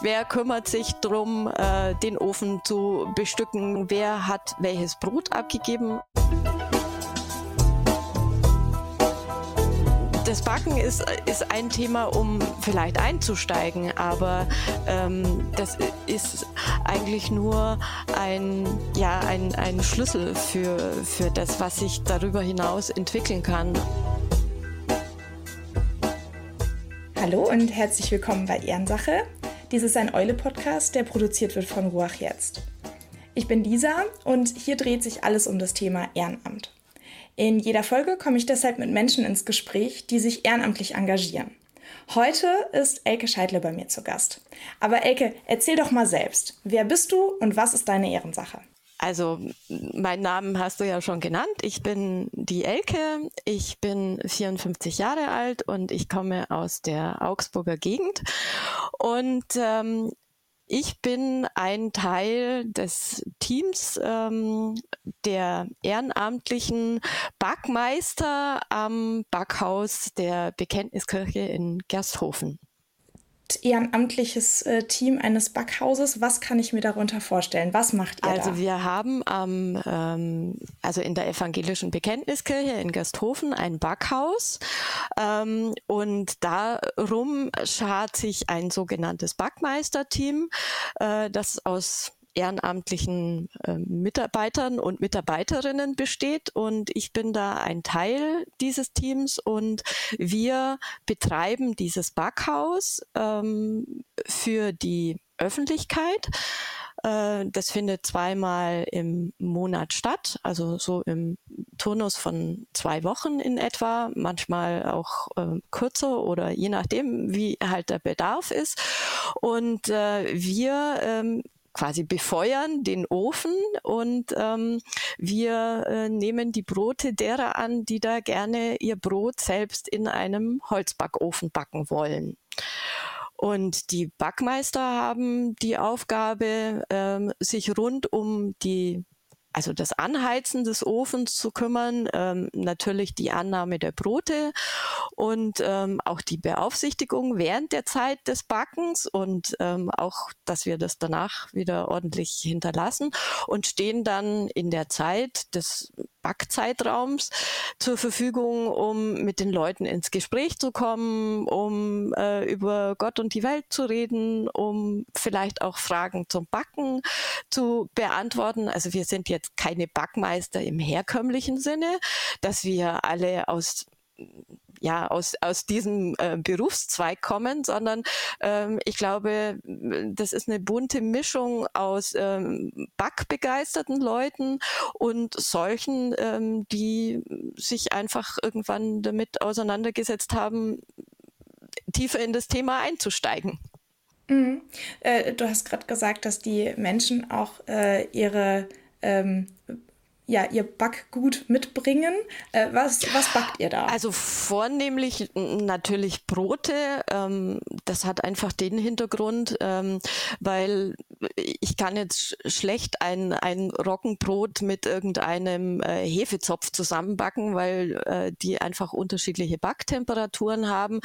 wer kümmert sich darum, äh, den Ofen zu bestücken, wer hat welches Brot abgegeben. das Backen ist, ist ein Thema, um vielleicht einzusteigen, aber ähm, das ist eigentlich nur ein, ja, ein, ein Schlüssel für, für das, was sich darüber hinaus entwickeln kann. Hallo und herzlich willkommen bei Ehrensache. Dies ist ein Eule-Podcast, der produziert wird von Ruach Jetzt. Ich bin Lisa und hier dreht sich alles um das Thema Ehrenamt. In jeder Folge komme ich deshalb mit Menschen ins Gespräch, die sich ehrenamtlich engagieren. Heute ist Elke Scheidle bei mir zu Gast. Aber Elke, erzähl doch mal selbst. Wer bist du und was ist deine Ehrensache? Also, meinen Namen hast du ja schon genannt. Ich bin die Elke. Ich bin 54 Jahre alt und ich komme aus der Augsburger Gegend. Und ähm, ich bin ein Teil des Teams ähm, der ehrenamtlichen Backmeister am Backhaus der Bekenntniskirche in Gersthofen ehrenamtliches äh, Team eines Backhauses. Was kann ich mir darunter vorstellen? Was macht ihr Also da? wir haben ähm, ähm, also in der evangelischen Bekenntniskirche in Gersthofen ein Backhaus ähm, und darum schart sich ein sogenanntes Backmeisterteam, äh, das aus ehrenamtlichen äh, Mitarbeitern und Mitarbeiterinnen besteht und ich bin da ein Teil dieses Teams und wir betreiben dieses Backhaus ähm, für die Öffentlichkeit. Äh, das findet zweimal im Monat statt, also so im Turnus von zwei Wochen in etwa, manchmal auch äh, kürzer oder je nachdem, wie halt der Bedarf ist. Und äh, wir ähm, quasi befeuern den Ofen und ähm, wir äh, nehmen die Brote derer an, die da gerne ihr Brot selbst in einem Holzbackofen backen wollen. Und die Backmeister haben die Aufgabe, ähm, sich rund um die also das Anheizen des Ofens zu kümmern, ähm, natürlich die Annahme der Brote und ähm, auch die Beaufsichtigung während der Zeit des Backens und ähm, auch, dass wir das danach wieder ordentlich hinterlassen und stehen dann in der Zeit des Backzeitraums zur Verfügung, um mit den Leuten ins Gespräch zu kommen, um äh, über Gott und die Welt zu reden, um vielleicht auch Fragen zum Backen zu beantworten. Also wir sind jetzt keine Backmeister im herkömmlichen Sinne, dass wir alle aus ja aus aus diesem äh, Berufszweig kommen, sondern ähm, ich glaube, das ist eine bunte Mischung aus ähm, backbegeisterten Leuten und solchen, ähm, die sich einfach irgendwann damit auseinandergesetzt haben, tiefer in das Thema einzusteigen. Mhm. Äh, du hast gerade gesagt, dass die Menschen auch äh, ihre ähm, ja, ihr Backgut mitbringen. Äh, was, was backt ihr da? Also vornehmlich natürlich Brote. Ähm, das hat einfach den Hintergrund, ähm, weil ich kann jetzt schlecht ein, ein Roggenbrot mit irgendeinem äh, Hefezopf zusammenbacken, weil äh, die einfach unterschiedliche Backtemperaturen haben.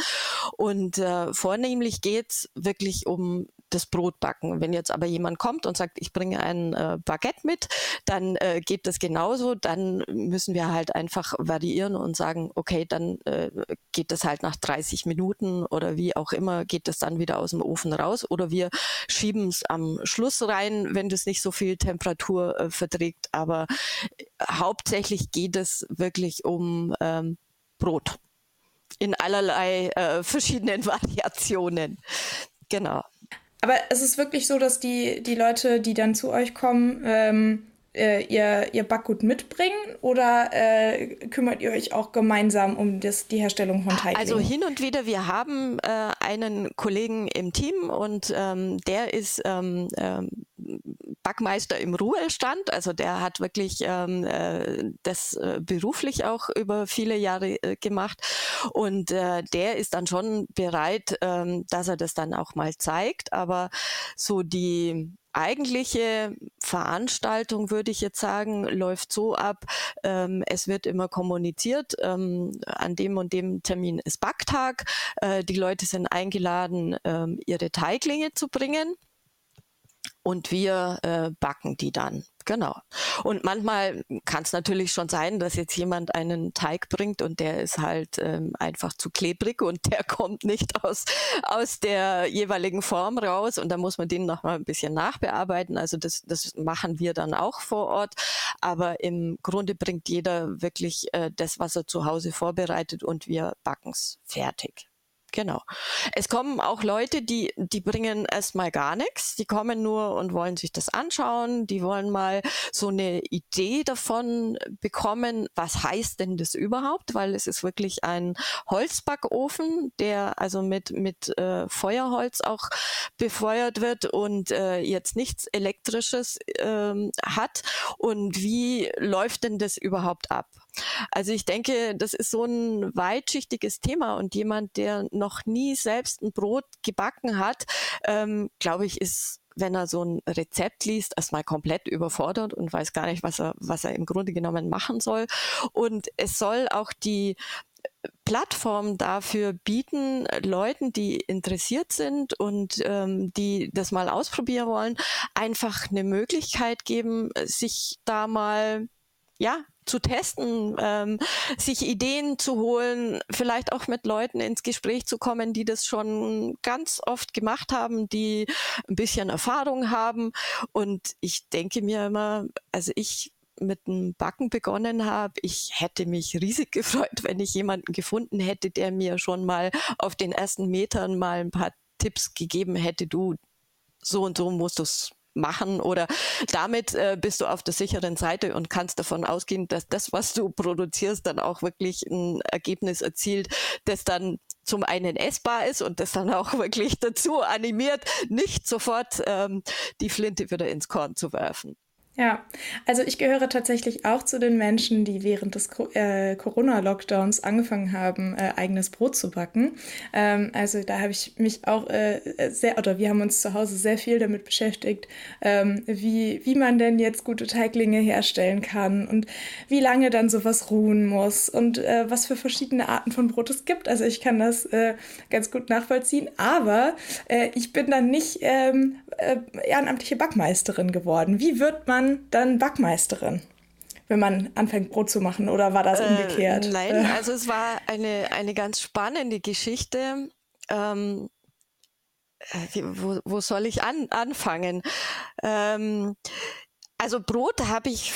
Und äh, vornehmlich geht's wirklich um das Brot backen. Wenn jetzt aber jemand kommt und sagt, ich bringe ein äh, Baguette mit, dann äh, geht das genauso. Dann müssen wir halt einfach variieren und sagen, okay, dann äh, geht das halt nach 30 Minuten oder wie auch immer, geht das dann wieder aus dem Ofen raus oder wir schieben es am Schluss rein, wenn das nicht so viel Temperatur äh, verträgt. Aber äh, hauptsächlich geht es wirklich um ähm, Brot in allerlei äh, verschiedenen Variationen. Genau. Aber es ist wirklich so, dass die, die Leute, die dann zu euch kommen, ähm, äh, ihr, ihr Backgut mitbringen oder äh, kümmert ihr euch auch gemeinsam um das, die Herstellung von Teiglingen? Also hin und wieder, wir haben äh, einen Kollegen im Team und ähm, der ist ähm, ähm, Backmeister im Ruhestand, also der hat wirklich ähm, äh, das äh, beruflich auch über viele Jahre äh, gemacht. Und der ist dann schon bereit, ähm, dass er das dann auch mal zeigt, aber so die eigentliche Veranstaltung, würde ich jetzt sagen, läuft so ab, ähm, es wird immer kommuniziert, ähm, an dem und dem Termin ist Backtag, äh, die Leute sind eingeladen, ähm, ihre Teiglinge zu bringen und wir äh, backen die dann. Genau. Und manchmal kann es natürlich schon sein, dass jetzt jemand einen Teig bringt und der ist halt ähm, einfach zu klebrig und der kommt nicht aus, aus der jeweiligen Form raus und da muss man den nochmal ein bisschen nachbearbeiten. Also das, das machen wir dann auch vor Ort. Aber im Grunde bringt jeder wirklich äh, das, was er zu Hause vorbereitet und wir backen es fertig. Genau. Es kommen auch Leute, die, die bringen erstmal gar nichts. Die kommen nur und wollen sich das anschauen. Die wollen mal so eine Idee davon bekommen, was heißt denn das überhaupt? Weil es ist wirklich ein Holzbackofen, der also mit, mit äh, Feuerholz auch befeuert wird und äh, jetzt nichts Elektrisches ähm, hat. Und wie läuft denn das überhaupt ab? Also ich denke, das ist so ein weitschichtiges Thema und jemand, der noch nie selbst ein Brot gebacken hat, ähm, glaube ich, ist wenn er so ein Rezept liest, erstmal komplett überfordert und weiß gar nicht, was er, was er im Grunde genommen machen soll. Und es soll auch die Plattform dafür bieten, Leuten, die interessiert sind und ähm, die das mal ausprobieren wollen, einfach eine Möglichkeit geben, sich da mal ja zu testen, ähm, sich Ideen zu holen, vielleicht auch mit Leuten ins Gespräch zu kommen, die das schon ganz oft gemacht haben, die ein bisschen Erfahrung haben. Und ich denke mir immer, also ich mit dem Backen begonnen habe, ich hätte mich riesig gefreut, wenn ich jemanden gefunden hätte, der mir schon mal auf den ersten Metern mal ein paar Tipps gegeben hätte, du, so und so musst du es machen oder damit äh, bist du auf der sicheren Seite und kannst davon ausgehen, dass das, was du produzierst, dann auch wirklich ein Ergebnis erzielt, das dann zum einen essbar ist und das dann auch wirklich dazu animiert, nicht sofort ähm, die Flinte wieder ins Korn zu werfen. Ja, also ich gehöre tatsächlich auch zu den Menschen, die während des äh, Corona-Lockdowns angefangen haben, äh, eigenes Brot zu backen. Ähm, also da habe ich mich auch äh, sehr, oder wir haben uns zu Hause sehr viel damit beschäftigt, ähm, wie, wie man denn jetzt gute Teiglinge herstellen kann und wie lange dann sowas ruhen muss und äh, was für verschiedene Arten von Brot es gibt. Also ich kann das äh, ganz gut nachvollziehen, aber äh, ich bin dann nicht ähm, ehrenamtliche Backmeisterin geworden. Wie wird man man dann Backmeisterin? wenn man anfängt, Brot zu machen? Oder war das äh, umgekehrt? Äh, nein, also es war eine, eine ganz spannende Geschichte. Ähm, äh, wo, wo soll ich an, anfangen? Ähm, also Brot habe ich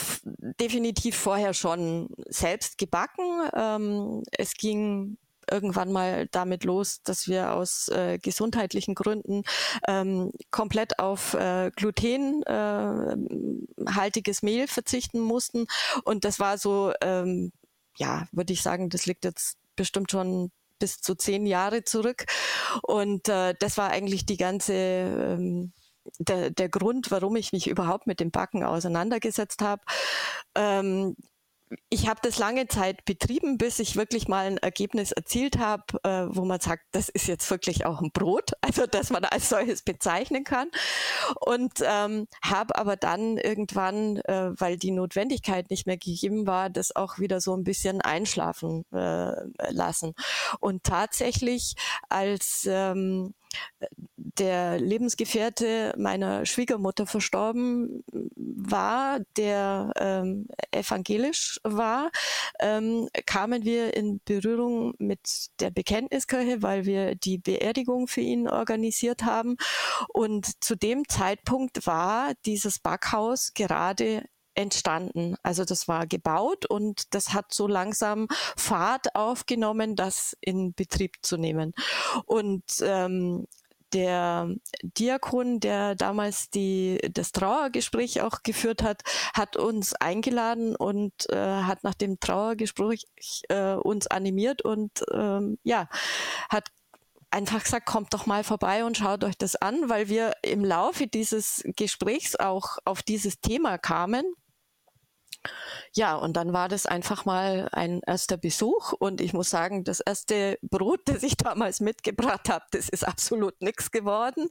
definitiv vorher schon selbst gebacken. Ähm, es ging irgendwann mal damit los, dass wir aus äh, gesundheitlichen Gründen ähm, komplett auf äh, glutenhaltiges äh, Mehl verzichten mussten. Und das war so, ähm, ja, würde ich sagen, das liegt jetzt bestimmt schon bis zu zehn Jahre zurück. Und äh, das war eigentlich die ganze ähm, der, der Grund, warum ich mich überhaupt mit dem Backen auseinandergesetzt habe. Ähm, ich habe das lange Zeit betrieben, bis ich wirklich mal ein Ergebnis erzielt habe, äh, wo man sagt, das ist jetzt wirklich auch ein Brot, also dass man als solches bezeichnen kann. Und ähm, habe aber dann irgendwann, äh, weil die Notwendigkeit nicht mehr gegeben war, das auch wieder so ein bisschen einschlafen äh, lassen. Und tatsächlich als ähm, der Lebensgefährte meiner Schwiegermutter verstorben war, der ähm, evangelisch war, ähm, kamen wir in Berührung mit der Bekenntniskirche, weil wir die Beerdigung für ihn organisiert haben. Und zu dem Zeitpunkt war dieses Backhaus gerade entstanden. Also das war gebaut und das hat so langsam Fahrt aufgenommen, das in Betrieb zu nehmen. Und ähm, der Diakon, der damals die, das Trauergespräch auch geführt hat, hat uns eingeladen und äh, hat nach dem Trauergespräch äh, uns animiert und ähm, ja, hat einfach gesagt, kommt doch mal vorbei und schaut euch das an, weil wir im Laufe dieses Gesprächs auch auf dieses Thema kamen ja, und dann war das einfach mal ein erster Besuch und ich muss sagen, das erste Brot, das ich damals mitgebracht habe, das ist absolut nichts geworden.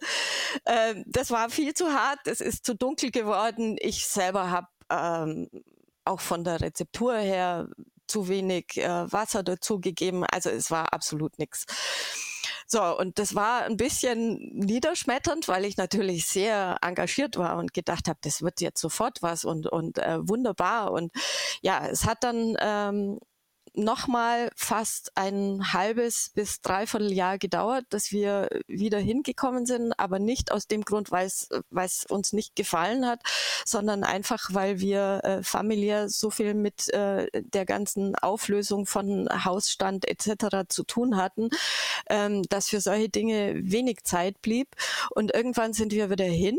Ähm, das war viel zu hart, es ist zu dunkel geworden. Ich selber habe ähm, auch von der Rezeptur her zu wenig äh, Wasser dazugegeben. Also es war absolut nichts. So, und das war ein bisschen niederschmetternd, weil ich natürlich sehr engagiert war und gedacht habe, das wird jetzt sofort was und, und äh, wunderbar. Und ja, es hat dann ähm, nochmal fast ein halbes bis dreiviertel Jahr gedauert, dass wir wieder hingekommen sind, aber nicht aus dem Grund, weil es, uns nicht gefallen hat, sondern einfach, weil wir äh, familiär so viel mit äh, der ganzen Auflösung von Hausstand etc. zu tun hatten, ähm, dass für solche Dinge wenig Zeit blieb. Und irgendwann sind wir wieder hin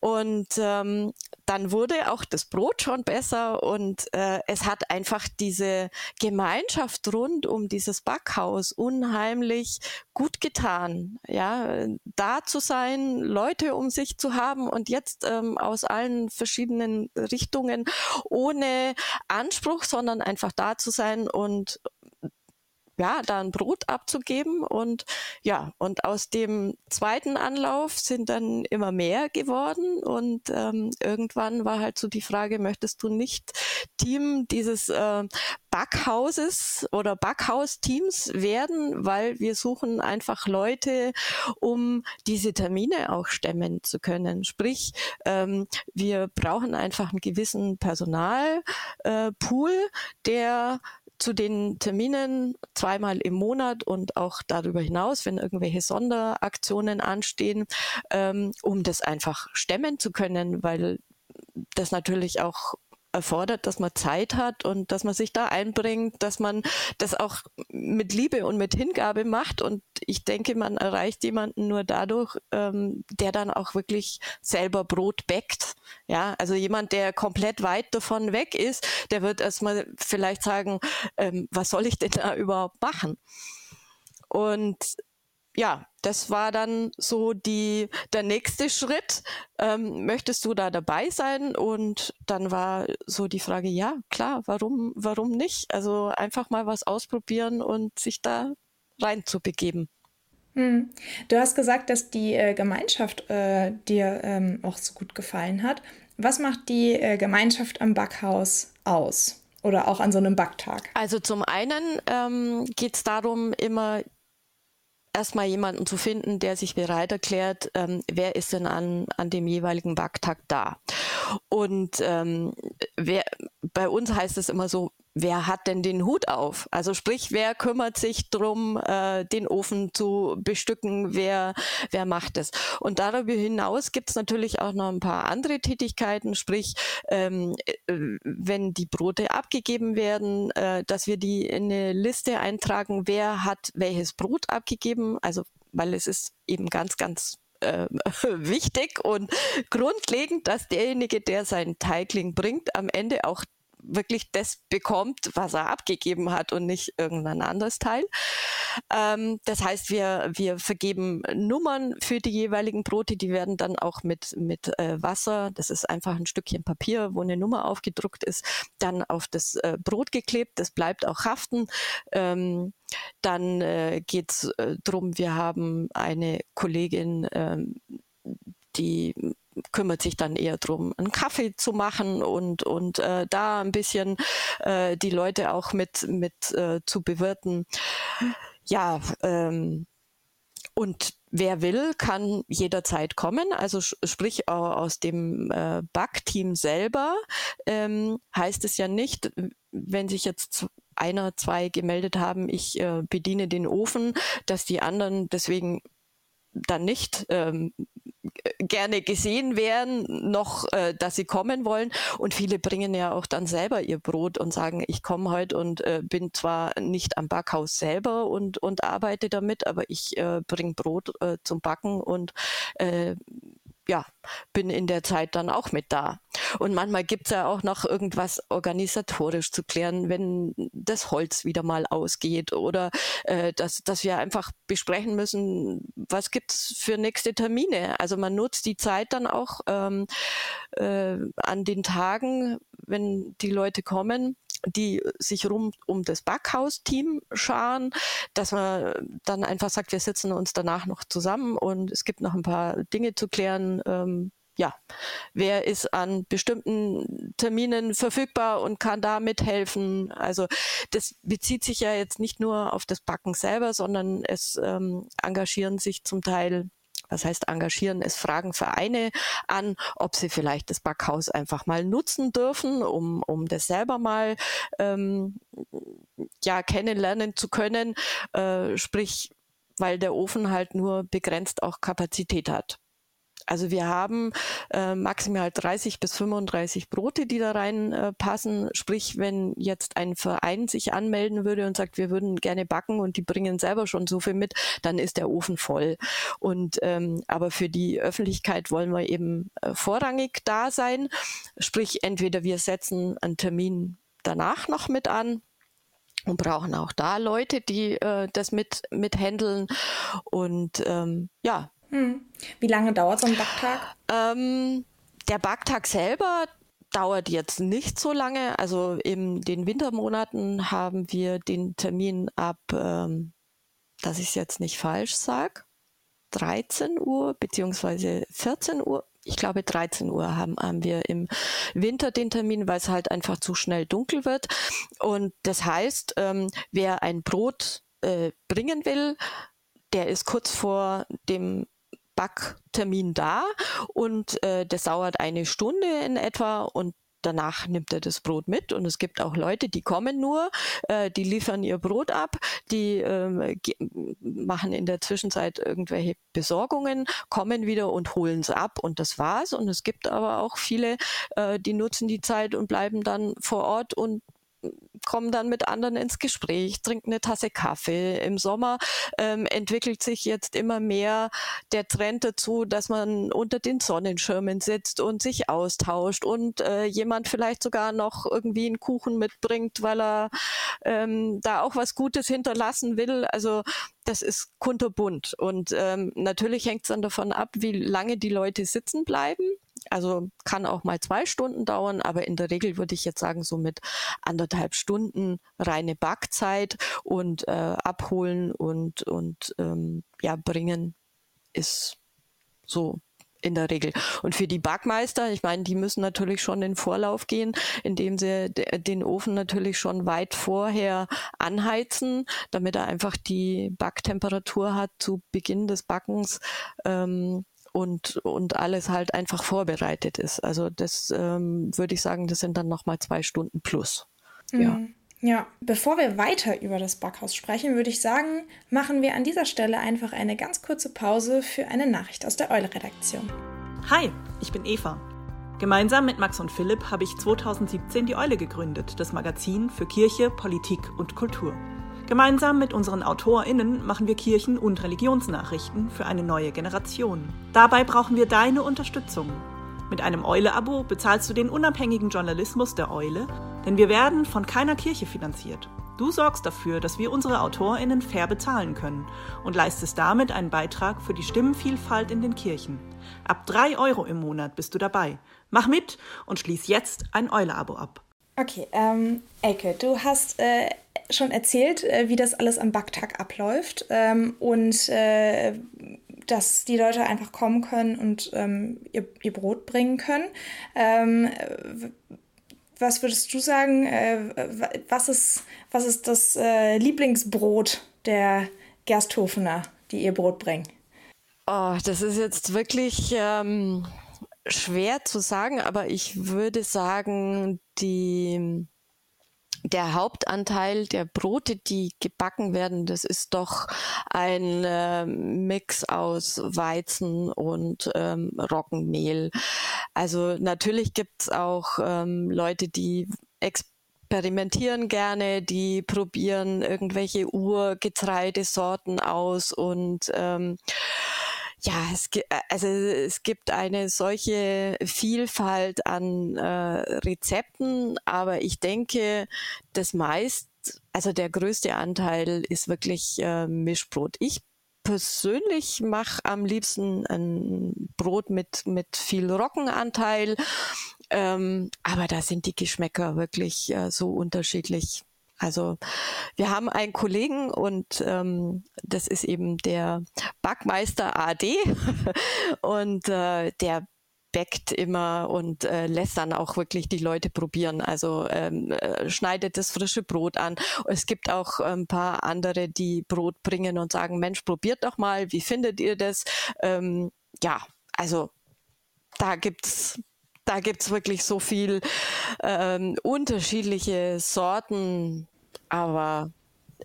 und ähm, dann wurde auch das Brot schon besser und äh, es hat einfach diese Gemeinschaft rund um dieses Backhaus unheimlich gut getan, ja, da zu sein, Leute um sich zu haben und jetzt ähm, aus allen verschiedenen Richtungen ohne Anspruch, sondern einfach da zu sein und ja, da ein Brot abzugeben. Und ja, und aus dem zweiten Anlauf sind dann immer mehr geworden. Und ähm, irgendwann war halt so die Frage, möchtest du nicht Team dieses äh, Backhauses oder Backhausteams werden, weil wir suchen einfach Leute, um diese Termine auch stemmen zu können. Sprich, ähm, wir brauchen einfach einen gewissen Personalpool, äh, der zu den Terminen zweimal im Monat und auch darüber hinaus, wenn irgendwelche Sonderaktionen anstehen, ähm, um das einfach stemmen zu können, weil das natürlich auch erfordert, dass man Zeit hat und dass man sich da einbringt, dass man das auch mit Liebe und mit Hingabe macht. Und ich denke, man erreicht jemanden nur dadurch, ähm, der dann auch wirklich selber Brot bäckt. Ja, also jemand, der komplett weit davon weg ist, der wird erstmal vielleicht sagen, ähm, was soll ich denn da überhaupt machen? Und ja, das war dann so die, der nächste Schritt. Ähm, möchtest du da dabei sein? Und dann war so die Frage, ja, klar, warum, warum nicht? Also einfach mal was ausprobieren und sich da rein zu begeben. Hm. Du hast gesagt, dass die äh, Gemeinschaft äh, dir ähm, auch so gut gefallen hat. Was macht die äh, Gemeinschaft am Backhaus aus? Oder auch an so einem Backtag? Also zum einen ähm, geht es darum, immer erstmal jemanden zu finden, der sich bereit erklärt, ähm, wer ist denn an, an dem jeweiligen Backtag da. Und ähm, wer, bei uns heißt es immer so, wer hat denn den Hut auf? Also sprich, wer kümmert sich drum, äh, den Ofen zu bestücken? Wer, wer macht es? Und darüber hinaus gibt es natürlich auch noch ein paar andere Tätigkeiten, sprich, ähm, äh, wenn die Brote abgegeben werden, äh, dass wir die in eine Liste eintragen, wer hat welches Brot abgegeben. Also weil es ist eben ganz, ganz äh, wichtig und grundlegend, dass derjenige, der seinen Teigling bringt, am Ende auch wirklich das bekommt, was er abgegeben hat und nicht irgendein anderes Teil. Ähm, das heißt, wir, wir vergeben Nummern für die jeweiligen Brote, die werden dann auch mit, mit äh, Wasser, das ist einfach ein Stückchen Papier, wo eine Nummer aufgedruckt ist, dann auf das äh, Brot geklebt, das bleibt auch haften. Ähm, dann äh, geht es äh, darum, wir haben eine Kollegin, ähm, die kümmert sich dann eher drum, einen Kaffee zu machen und, und äh, da ein bisschen äh, die Leute auch mit, mit äh, zu bewirten. Ja, ähm, und wer will, kann jederzeit kommen. Also sprich aus dem äh, Backteam selber ähm, heißt es ja nicht, wenn sich jetzt einer, zwei gemeldet haben, ich äh, bediene den Ofen, dass die anderen deswegen dann nicht ähm, gerne gesehen werden, noch, äh, dass sie kommen wollen. Und viele bringen ja auch dann selber ihr Brot und sagen, ich komme heute und äh, bin zwar nicht am Backhaus selber und, und arbeite damit, aber ich äh, bringe Brot äh, zum Backen und äh, ja, bin in der Zeit dann auch mit da. Und manchmal gibt's ja auch noch irgendwas organisatorisch zu klären, wenn das Holz wieder mal ausgeht oder äh, dass, dass wir einfach besprechen müssen, was gibt's für nächste Termine. Also man nutzt die Zeit dann auch ähm, äh, an den Tagen, wenn die Leute kommen, die sich rum um das Backhaus-Team scharen, dass man dann einfach sagt, wir sitzen uns danach noch zusammen und es gibt noch ein paar Dinge zu klären. Ähm, ja, wer ist an bestimmten Terminen verfügbar und kann da mithelfen? Also das bezieht sich ja jetzt nicht nur auf das Backen selber, sondern es ähm, engagieren sich zum Teil was heißt engagieren, es fragen Vereine an, ob sie vielleicht das Backhaus einfach mal nutzen dürfen, um, um das selber mal ähm, ja, kennenlernen zu können, äh, sprich, weil der Ofen halt nur begrenzt auch Kapazität hat. Also wir haben äh, maximal 30 bis 35 Brote, die da reinpassen. Äh, Sprich, wenn jetzt ein Verein sich anmelden würde und sagt, wir würden gerne backen und die bringen selber schon so viel mit, dann ist der Ofen voll. Und ähm, aber für die Öffentlichkeit wollen wir eben äh, vorrangig da sein. Sprich, entweder wir setzen einen Termin danach noch mit an und brauchen auch da Leute, die äh, das mit mit handeln und ähm, ja, hm. Wie lange dauert so ein Backtag? Ähm, der Backtag selber dauert jetzt nicht so lange. Also in den Wintermonaten haben wir den Termin ab, ähm, dass ich es jetzt nicht falsch sage, 13 Uhr beziehungsweise 14 Uhr. Ich glaube 13 Uhr haben, haben wir im Winter den Termin, weil es halt einfach zu schnell dunkel wird. Und das heißt, ähm, wer ein Brot äh, bringen will, der ist kurz vor dem Backtermin da und äh, das dauert eine Stunde in etwa und danach nimmt er das Brot mit und es gibt auch Leute, die kommen nur, äh, die liefern ihr Brot ab, die äh, machen in der Zwischenzeit irgendwelche Besorgungen, kommen wieder und holen es ab und das war's. Und es gibt aber auch viele, äh, die nutzen die Zeit und bleiben dann vor Ort und kommen dann mit anderen ins Gespräch, trinken eine Tasse Kaffee. Im Sommer ähm, entwickelt sich jetzt immer mehr der Trend dazu, dass man unter den Sonnenschirmen sitzt und sich austauscht und äh, jemand vielleicht sogar noch irgendwie einen Kuchen mitbringt, weil er ähm, da auch was Gutes hinterlassen will. Also das ist kunterbunt. Und ähm, natürlich hängt es dann davon ab, wie lange die Leute sitzen bleiben. Also kann auch mal zwei Stunden dauern, aber in der Regel würde ich jetzt sagen, so mit anderthalb Stunden reine Backzeit und äh, abholen und, und ähm, ja, bringen ist so in der Regel. Und für die Backmeister, ich meine, die müssen natürlich schon in Vorlauf gehen, indem sie den Ofen natürlich schon weit vorher anheizen, damit er einfach die Backtemperatur hat zu Beginn des Backens. Ähm, und, und alles halt einfach vorbereitet ist. Also das ähm, würde ich sagen, das sind dann nochmal zwei Stunden plus. Ja. Mhm. Ja, bevor wir weiter über das Backhaus sprechen, würde ich sagen, machen wir an dieser Stelle einfach eine ganz kurze Pause für eine Nachricht aus der Eule-Redaktion. Hi, ich bin Eva. Gemeinsam mit Max und Philipp habe ich 2017 die Eule gegründet, das Magazin für Kirche, Politik und Kultur. Gemeinsam mit unseren AutorInnen machen wir Kirchen- und Religionsnachrichten für eine neue Generation. Dabei brauchen wir deine Unterstützung. Mit einem Eule-Abo bezahlst du den unabhängigen Journalismus der Eule, denn wir werden von keiner Kirche finanziert. Du sorgst dafür, dass wir unsere AutorInnen fair bezahlen können und leistest damit einen Beitrag für die Stimmenvielfalt in den Kirchen. Ab drei Euro im Monat bist du dabei. Mach mit und schließ jetzt ein Eule-Abo ab. Okay, ähm, Elke, du hast äh, schon erzählt, äh, wie das alles am Backtag abläuft ähm, und äh, dass die Leute einfach kommen können und ähm, ihr, ihr, Brot bringen können. Ähm, was würdest du sagen, äh, was, ist, was ist das äh, Lieblingsbrot der Gersthofener, die ihr Brot bringen? Oh, das ist jetzt wirklich ähm, schwer zu sagen, aber ich würde sagen, die der Hauptanteil der Brote, die gebacken werden, das ist doch ein äh, Mix aus Weizen und ähm, Roggenmehl. Also natürlich gibt's auch ähm, Leute, die experimentieren gerne, die probieren irgendwelche Urgetreidesorten aus und ähm, Ja, es, also es gibt eine solche Vielfalt an äh, Rezepten, aber ich denke, das meist, also der größte Anteil ist wirklich äh, Mischbrot. Ich persönlich mache am liebsten ein Brot mit, mit viel Roggenanteil. Ähm, aber da sind die Geschmäcker wirklich äh, so unterschiedlich. Also wir haben einen Kollegen und ähm, das ist eben der Backmeister AD und äh, der backt immer und äh, lässt dann auch wirklich die Leute probieren. Also ähm, äh, schneidet das frische Brot an. Es gibt auch ein paar andere, die Brot bringen und sagen, Mensch, probiert doch mal, wie findet ihr das? Ähm, ja, also da gibt's da gibt's wirklich so viel ähm, unterschiedliche Sorten, aber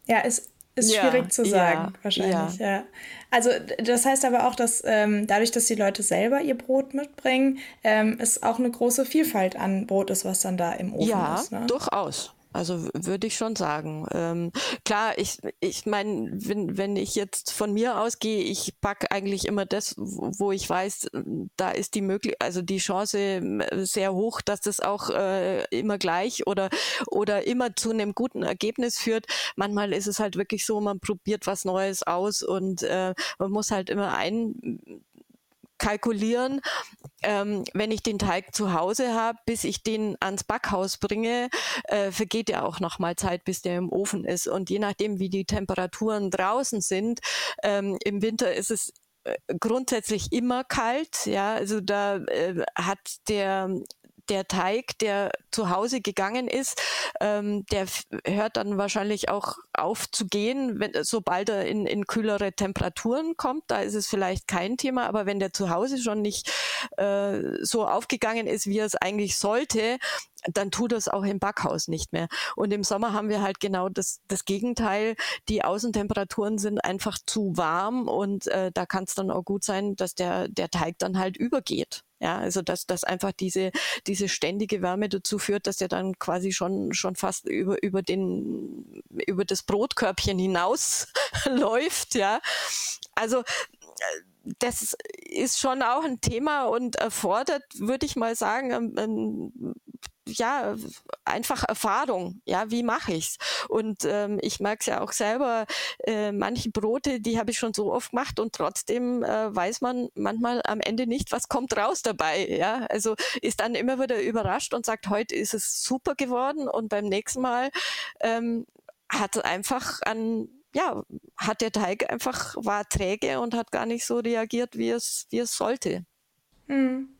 ja, es ist ja, schwierig zu sagen, ja, wahrscheinlich, ja. ja. Also das heißt aber auch, dass ähm, dadurch, dass die Leute selber ihr Brot mitbringen, ähm, es auch eine große Vielfalt an Brot ist, was dann da im Ofen ist. Ja, durchaus. Also würde ich schon sagen. Ähm, klar, ich, ich meine, wenn, wenn ich jetzt von mir ausgehe, ich backe eigentlich immer das, wo ich weiß, da ist die möglich, also die Chance sehr hoch, dass das auch äh, immer gleich oder oder immer zu einem guten Ergebnis führt. Manchmal ist es halt wirklich so, man probiert was Neues aus und äh, man muss halt immer ein kalkulieren, ähm, wenn ich den Teig zu Hause habe, bis ich den ans Backhaus bringe, äh, vergeht ja auch noch mal Zeit, bis der im Ofen ist. Und je nachdem, wie die Temperaturen draußen sind, ähm, im Winter ist es äh, grundsätzlich immer kalt, ja, also da äh, hat der der Teig, der zu Hause gegangen ist, ähm, der hört dann wahrscheinlich auch auf zu gehen, wenn, sobald er in, in kühlere Temperaturen kommt. Da ist es vielleicht kein Thema, aber wenn der zu Hause schon nicht äh, so aufgegangen ist, wie er es eigentlich sollte, dann tut das auch im Backhaus nicht mehr. Und im Sommer haben wir halt genau das, das Gegenteil. Die Außentemperaturen sind einfach zu warm und äh, da kann es dann auch gut sein, dass der, der Teig dann halt übergeht. Ja, also dass, dass einfach diese, diese ständige Wärme dazu führt, dass er dann quasi schon, schon fast über, über den, über das Brotkörbchen hinaus läuft, ja. Also, äh, das ist schon auch ein Thema und erfordert, würde ich mal sagen, ein, ja, einfach Erfahrung. Ja, wie mache ich's? Und ähm, ich merke es ja auch selber, äh, manche Brote, die habe ich schon so oft gemacht und trotzdem äh, weiß man manchmal am Ende nicht, was kommt raus dabei. Ja, also ist dann immer wieder überrascht und sagt, heute ist es super geworden und beim nächsten Mal ähm, hat einfach an ja, hat der Teig einfach, war träge und hat gar nicht so reagiert, wie es, wie es sollte. Hm.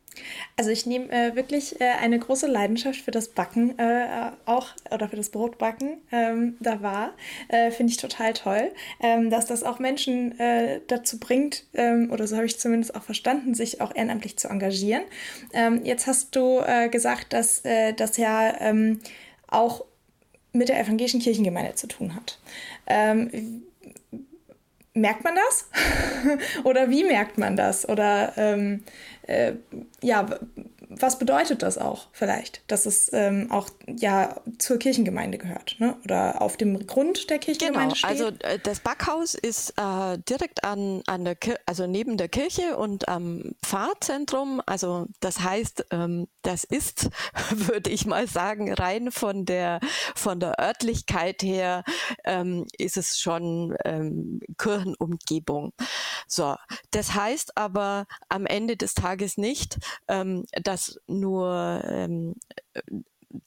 Also ich nehme äh, wirklich äh, eine große Leidenschaft für das Backen äh, auch oder für das Brotbacken ähm, da wahr. Äh, finde ich total toll, ähm, dass das auch Menschen äh, dazu bringt, ähm, oder so habe ich zumindest auch verstanden, sich auch ehrenamtlich zu engagieren. Ähm, jetzt hast du äh, gesagt, dass das ja ähm, auch mit der evangelischen Kirchengemeinde zu tun hat. Ähm, merkt man das? Oder wie merkt man das? Oder Eh, ja, was bedeutet das auch vielleicht, dass es ähm, auch ja zur Kirchengemeinde gehört ne? oder auf dem Grund der Kirchengemeinde genau, steht? Also äh, das Backhaus ist äh, direkt an, an der Kir also neben der Kirche und am Pfarrzentrum. Also das heißt, ähm, das ist, würde ich mal sagen, rein von der von der Örtlichkeit her ähm, ist es schon ähm, Kirchenumgebung. So, das heißt aber am Ende des Tages nicht, ähm, nur ähm,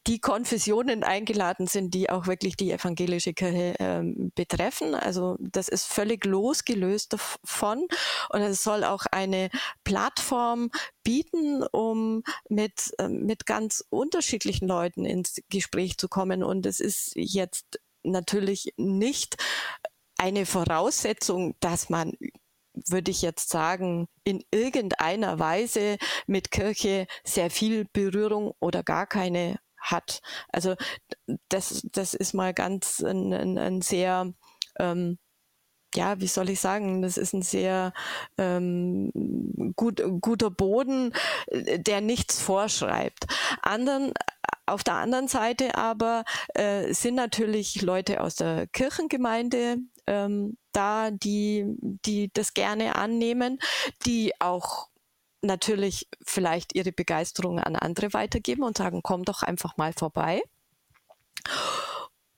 die Konfessionen eingeladen sind, die auch wirklich die evangelische Kirche ähm, betreffen. Also das ist völlig losgelöst davon und es soll auch eine Plattform bieten, um mit, äh, mit ganz unterschiedlichen Leuten ins Gespräch zu kommen. Und es ist jetzt natürlich nicht eine Voraussetzung, dass man würde ich jetzt sagen, in irgendeiner Weise mit Kirche sehr viel Berührung oder gar keine hat. Also das, das ist mal ganz ein, ein, ein sehr ähm, ja, wie soll ich sagen, das ist ein sehr ähm, gut, guter Boden, der nichts vorschreibt. Anderen, auf der anderen Seite aber äh, sind natürlich Leute aus der Kirchengemeinde ähm, da, die, die das gerne annehmen, die auch natürlich vielleicht ihre Begeisterung an andere weitergeben und sagen, komm doch einfach mal vorbei.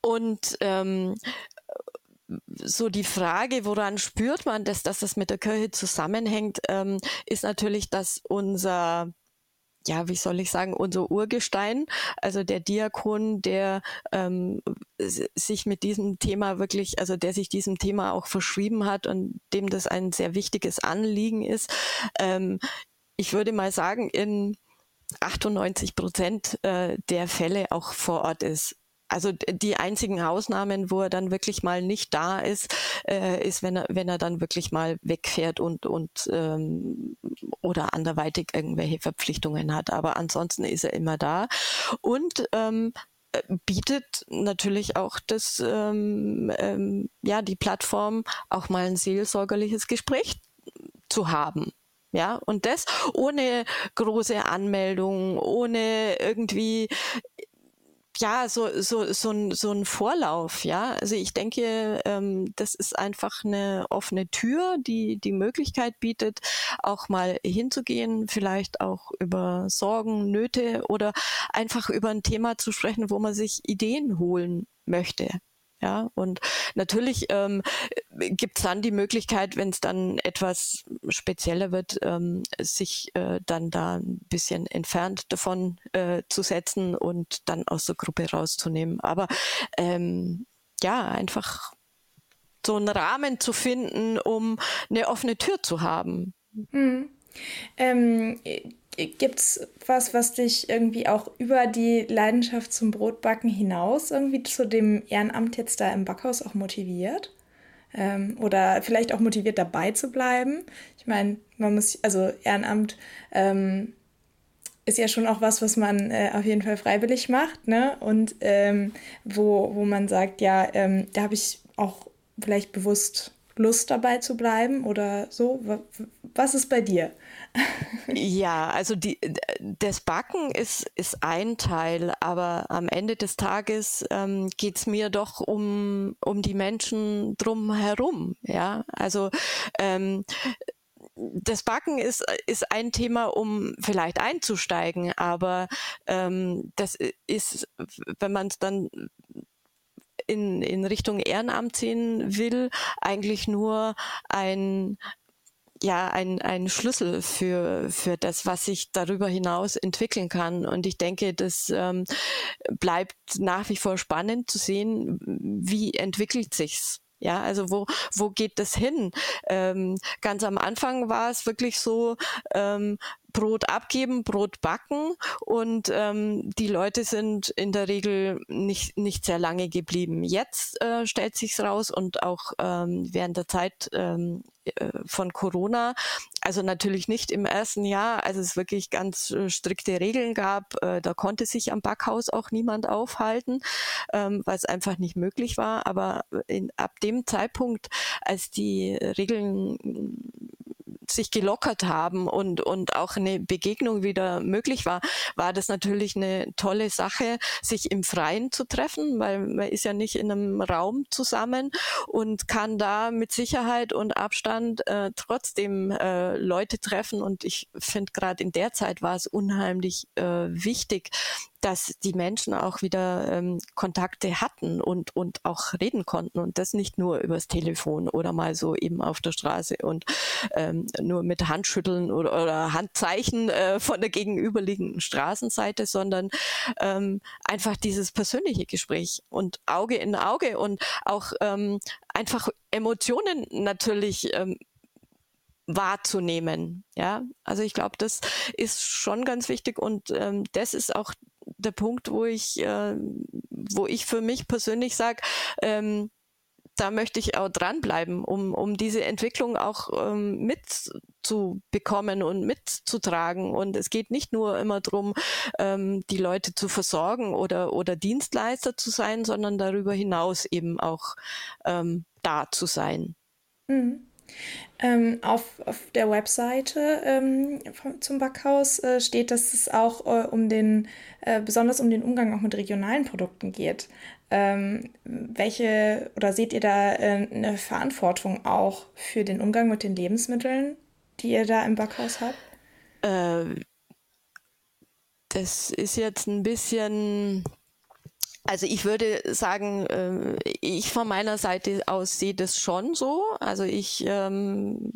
Und ähm, so die Frage, woran spürt man das, dass das mit der Kirche zusammenhängt, ähm, ist natürlich, dass unser ja, wie soll ich sagen, unser Urgestein, also der Diakon, der ähm, sich mit diesem Thema wirklich, also der sich diesem Thema auch verschrieben hat und dem das ein sehr wichtiges Anliegen ist. Ähm, ich würde mal sagen, in 98 Prozent äh, der Fälle auch vor Ort ist. Also die einzigen Ausnahmen, wo er dann wirklich mal nicht da ist, äh, ist, wenn er, wenn er dann wirklich mal wegfährt und, und ähm, oder anderweitig irgendwelche Verpflichtungen hat. Aber ansonsten ist er immer da. Und ähm, äh, bietet natürlich auch das ähm, ähm, ja die Plattform auch mal ein seelsorgerliches Gespräch zu haben. Ja, und das ohne große Anmeldung, ohne irgendwie ja, so, so, so, ein, so ein Vorlauf, ja. Also ich denke, ähm, das ist einfach eine offene Tür, die die Möglichkeit bietet, auch mal hinzugehen, vielleicht auch über Sorgen, Nöte oder einfach über ein Thema zu sprechen, wo man sich Ideen holen möchte. Ja, und natürlich ähm, gibt dann die Möglichkeit, wenn es dann etwas spezieller wird, ähm, sich äh, dann da ein bisschen entfernt davon äh, zu setzen und dann aus der Gruppe rauszunehmen. Aber ähm, ja, einfach so einen Rahmen zu finden, um eine offene Tür zu haben. Mhm. Ähm, Gibt es was, was dich irgendwie auch über die Leidenschaft zum Brotbacken hinaus irgendwie zu dem Ehrenamt jetzt da im Backhaus auch motiviert? Ähm, oder vielleicht auch motiviert dabei zu bleiben? Ich meine, man muss, also Ehrenamt ähm, ist ja schon auch was, was man äh, auf jeden Fall freiwillig macht, ne? Und ähm, wo, wo man sagt, ja, ähm, da habe ich auch vielleicht bewusst Lust dabei zu bleiben oder so. Was ist bei dir? ja, also die, das Backen ist, ist ein Teil, aber am Ende des Tages ähm, geht es mir doch um, um die Menschen drumherum. Ja, also ähm, das Backen ist, ist ein Thema, um vielleicht einzusteigen, aber ähm, das ist, wenn man es dann in, in Richtung Ehrenamt sehen will, eigentlich nur ein, ja ein, ein Schlüssel für, für das, was sich darüber hinaus entwickeln kann. Und ich denke, das ähm, bleibt nach wie vor spannend zu sehen, wie entwickelt sich's. Ja, also wo, wo geht das hin? Ähm, ganz am Anfang war es wirklich so, ähm, Brot abgeben, Brot backen und ähm, die Leute sind in der Regel nicht, nicht sehr lange geblieben. Jetzt äh, stellt sich's raus und auch ähm, während der Zeit ähm, äh, von Corona, also natürlich nicht im ersten Jahr, als es wirklich ganz äh, strikte Regeln gab, äh, da konnte sich am Backhaus auch niemand aufhalten, ähm, weil es einfach nicht möglich war. Aber in, ab dem Zeitpunkt, als die Regeln sich gelockert haben und, und auch eine Begegnung wieder möglich war, war das natürlich eine tolle Sache, sich im Freien zu treffen, weil man ist ja nicht in einem Raum zusammen und kann da mit Sicherheit und Abstand äh, trotzdem äh, Leute treffen. Und ich finde, gerade in der Zeit war es unheimlich äh, wichtig, dass die Menschen auch wieder ähm, Kontakte hatten und, und auch reden konnten und das nicht nur übers Telefon oder mal so eben auf der Straße und ähm, nur mit Handschütteln oder, oder Handzeichen äh, von der gegenüberliegenden Straßenseite, sondern ähm, einfach dieses persönliche Gespräch und Auge in Auge und auch ähm, einfach Emotionen natürlich ähm, wahrzunehmen. Ja, also ich glaube, das ist schon ganz wichtig und ähm, das ist auch der Punkt, wo ich, äh, wo ich für mich persönlich sage, ähm, da möchte ich auch dranbleiben, um, um diese Entwicklung auch ähm, mitzubekommen und mitzutragen. Und es geht nicht nur immer darum, ähm, die Leute zu versorgen oder, oder Dienstleister zu sein, sondern darüber hinaus eben auch ähm, da zu sein. Mhm. Ähm, auf, auf der Webseite ähm, zum Backhaus äh, steht, dass es auch äh, um den, äh, besonders um den Umgang auch mit regionalen Produkten geht. Ähm, welche oder seht ihr da äh, eine Verantwortung auch für den Umgang mit den Lebensmitteln, die ihr da im Backhaus habt? Äh, das ist jetzt ein bisschen also ich würde sagen, äh, ich von meiner Seite aus sehe das schon so. Also ich ähm,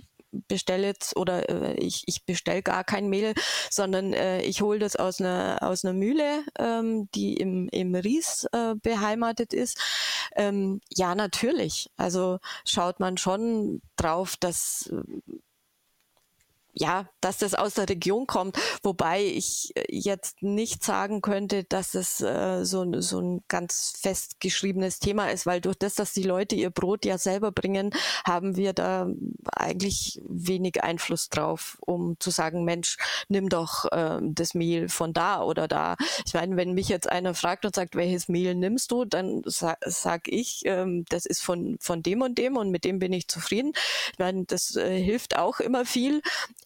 bestelle jetzt oder äh, ich, ich bestelle gar kein Mehl, sondern äh, ich hole das aus einer aus einer Mühle, ähm, die im, im Ries äh, beheimatet ist. Ähm, ja, natürlich. Also schaut man schon drauf, dass ja, dass das aus der Region kommt, wobei ich äh, jetzt nicht sagen könnte, dass es äh, so, so ein ganz festgeschriebenes Thema ist, weil durch das, dass die Leute ihr Brot ja selber bringen, haben wir da eigentlich wenig Einfluss drauf, um zu sagen, Mensch, nimm doch äh, das Mehl von da oder da. Ich meine, wenn mich jetzt einer fragt und sagt, welches Mehl nimmst du, dann sa sag ich, ähm, das ist von, von dem und dem und mit dem bin ich zufrieden. Ich meine, das äh, hilft auch immer viel.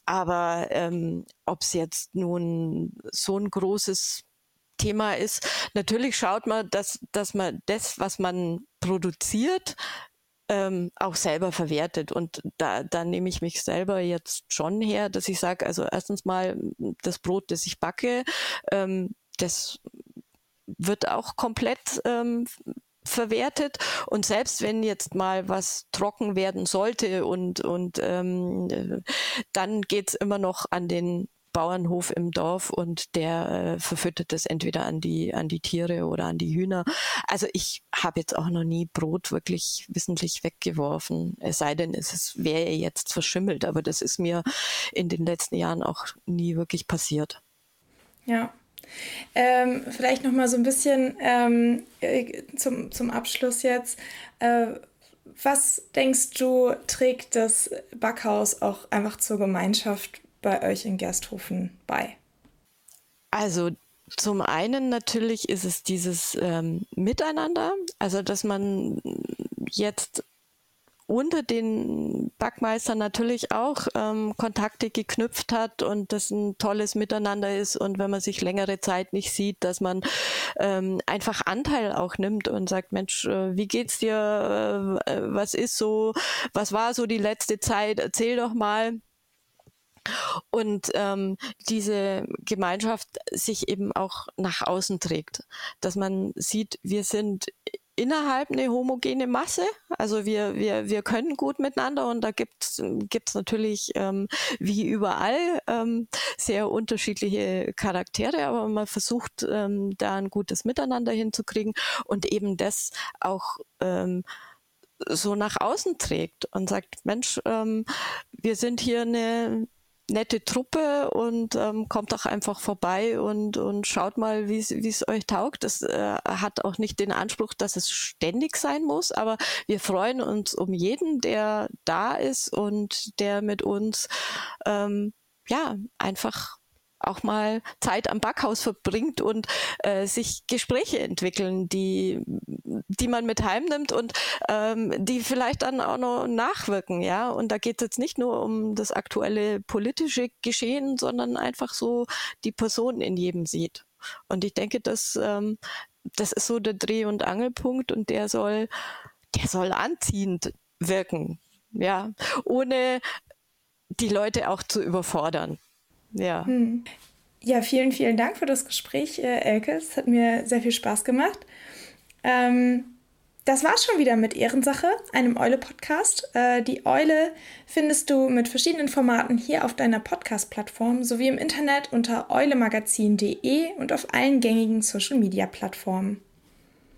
Aber ähm, ob es jetzt nun so ein großes Thema ist, natürlich schaut man, dass, dass man das, was man produziert, ähm, auch selber verwertet. Und da, da nehme ich mich selber jetzt schon her, dass ich sage, also erstens mal das Brot, das ich backe, ähm, das wird auch komplett ähm, verwertet. Und selbst wenn jetzt mal was trocken werden sollte und, und ähm, dann geht's immer noch an den Bauernhof im Dorf und der äh, verfüttert es entweder an die an die Tiere oder an die Hühner. Also ich habe jetzt auch noch nie Brot wirklich wissentlich weggeworfen. Es sei denn, es wäre jetzt verschimmelt, aber das ist mir in den letzten Jahren auch nie wirklich passiert. Ja, ähm, vielleicht noch mal so ein bisschen ähm, äh, zum, zum Abschluss jetzt. Äh, was denkst du, trägt das Backhaus auch einfach zur Gemeinschaft bei euch in Gersthofen bei? Also zum einen natürlich ist es dieses ähm, Miteinander, also dass man jetzt unter den Backmeistern natürlich auch ähm, Kontakte geknüpft hat und das ein tolles Miteinander ist und wenn man sich längere Zeit nicht sieht, dass man ähm, einfach Anteil auch nimmt und sagt, Mensch, äh, wie geht's dir? Äh, was ist so? Was war so die letzte Zeit? Erzähl doch mal. Und ähm, diese Gemeinschaft sich eben auch nach außen trägt, dass man sieht, wir sind innerhalb eine homogene Masse. Also wir, wir, wir können gut miteinander und da gibt's gibt's natürlich ähm, wie überall ähm, sehr unterschiedliche Charaktere, aber man versucht ähm, da ein gutes Miteinander hinzukriegen und eben das auch ähm, so nach außen trägt und sagt, Mensch, ähm, wir sind hier eine, nette Truppe und ähm, kommt doch einfach vorbei und, und schaut mal, wie es euch taugt. Das äh, hat auch nicht den Anspruch, dass es ständig sein muss, aber wir freuen uns um jeden, der da ist und der mit uns ähm, ja einfach auch mal Zeit am Backhaus verbringt und äh, sich Gespräche entwickeln, die, die man mit heimnimmt und ähm, die vielleicht dann auch noch nachwirken, ja. Und da geht es jetzt nicht nur um das aktuelle politische Geschehen, sondern einfach so die Person in jedem sieht. Und ich denke, dass ähm, das ist so der Dreh- und Angelpunkt und der soll, der soll anziehend wirken, ja, ohne die Leute auch zu überfordern. Ja. Hm. Ja, vielen, vielen Dank für das Gespräch, äh, Elke. Es hat mir sehr viel Spaß gemacht. Ähm, das war's schon wieder mit Ehrensache, einem Eule-Podcast. Äh, die Eule findest du mit verschiedenen Formaten hier auf deiner Podcast-Plattform sowie im Internet unter eulemagazin.de und auf allen gängigen Social-Media-Plattformen.